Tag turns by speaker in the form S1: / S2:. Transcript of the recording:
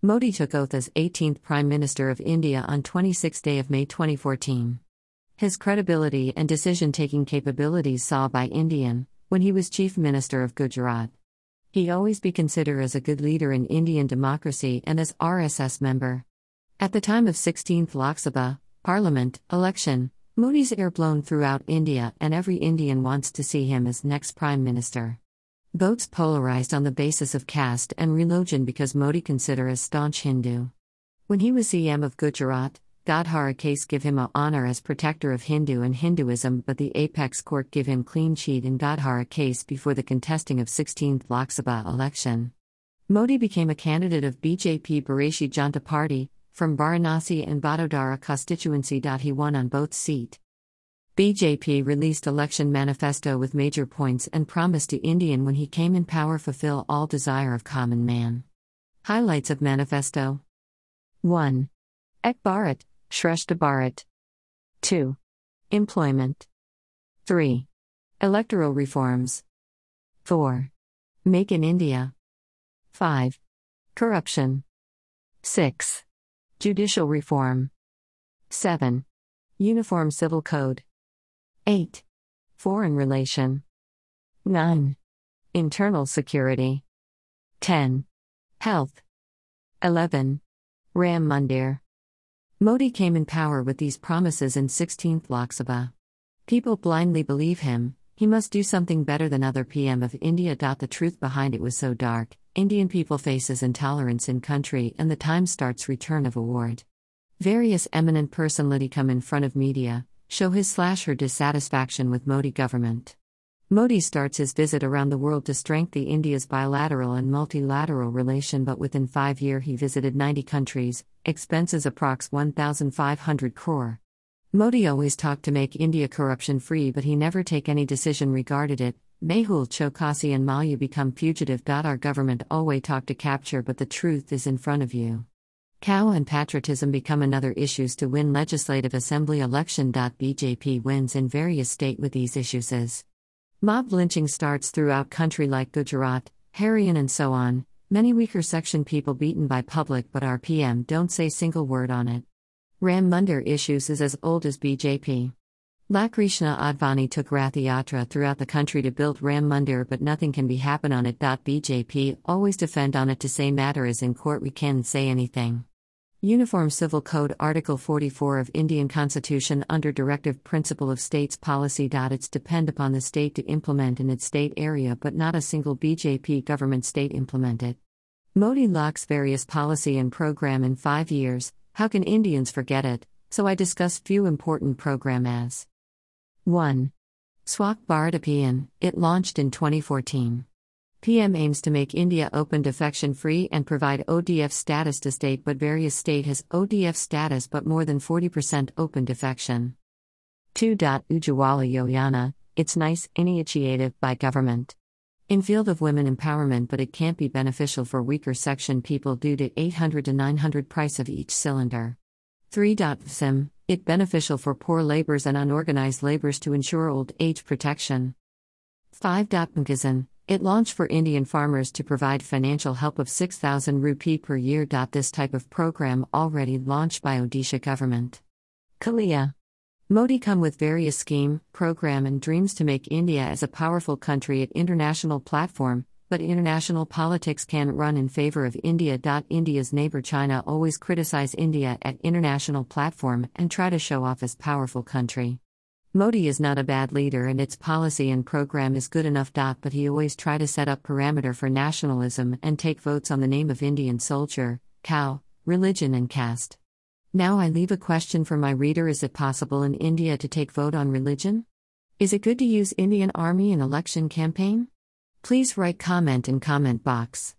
S1: Modi took oath as 18th Prime Minister of India on 26 day of May 2014. His credibility and decision-taking capabilities saw by Indian when he was Chief Minister of Gujarat. He always be considered as a good leader in Indian democracy and as RSS member. At the time of 16th Lok Sabha Parliament election, Modi's air blown throughout India and every Indian wants to see him as next Prime Minister. Votes polarized on the basis of caste and religion because Modi consider as staunch Hindu. When he was CM of Gujarat, Godhra case give him a honor as protector of Hindu and Hinduism but the apex court give him clean sheet in Godhra case before the contesting of 16th Lok Sabha election. Modi became a candidate of BJP Bharatiya Janata Party from Varanasi and Vadodara constituency. He won on both seat. BJP released election manifesto with major points and promised to Indian when he came in power fulfill all desire of common man. Highlights of manifesto 1. Ek Bharat, Shrestha Bharat. 2. Employment. 3. Electoral reforms. 4. Make in India. 5. Corruption. 6. Judicial reform. 7. Uniform Civil Code. 8. Foreign relation. 9. Internal security. 10. Health. 11. Ram Mandir. Modi came in power with these promises in 16th Lok Sabha. People blindly believe him, he must do something better than other PM of India. The truth behind it was so dark, Indian people faces intolerance in country and the time starts return of award. Various eminent personality come in front of media, show his slash her dissatisfaction with Modi government. Modi starts his visit around the world to strengthen India's bilateral and multilateral relation but within 5 year he visited 90 countries, expenses approx 1500 crore. Modi always talked to make India corruption free but he never take any decision regarded it. Mehul Choksi and Mallya become fugitive. Our government always talk to capture but the truth is in front of you. Cow and patriotism become another issues to win legislative assembly election. BJP wins in various state with these issues is mob lynching starts throughout country like Gujarat, Haryana and so on. Many weaker section people beaten by public but our PM don't say single word on it. Ram Mandir issues is as old as BJP. Lal Krishna Advani took Rath Yatra throughout the country to build Ram Mandir but nothing can be happen on it. BJP always defend on it to say matter is in court we can't say anything. Uniform Civil Code Article 44 of Indian Constitution under Directive Principle of States Policy. It's depend upon the state to implement in its state area but not a single BJP government state implement it. Modi locks various policy and program in 5 years. How can Indians forget it? So I discuss few important program as 1. Swachh Bharat Abhiyan, it launched in 2014. PM aims to make India open defecation free and provide ODF status to state, but various state has ODF status but more than 40% open defecation. 2. Ujjwala Yojana, it's nice initiative by government. In field of women empowerment but it can't be beneficial for weaker section people due to 800 to 900 price of each cylinder. 3. Sim, it beneficial for poor laborers and unorganized laborers to ensure old age protection. 5. Mkazan, it launched for Indian farmers to provide financial help of 6000 rupee per year. This type of program already launched by Odisha government. Kalia. Modi come with various scheme, program and dreams to make India as a powerful country at international platform, but international politics can run in favor of India. India's neighbor China always criticize India at international platform and try to show off as powerful country. Modi is not a bad leader and its policy and program is good enough. But he always try to set up parameter for nationalism and take votes on the name of Indian soldier, cow, religion and caste. Now I leave a question for my reader Is it possible in India to take vote on religion? Is it good to use Indian army in election campaign? Please write comment in comment box.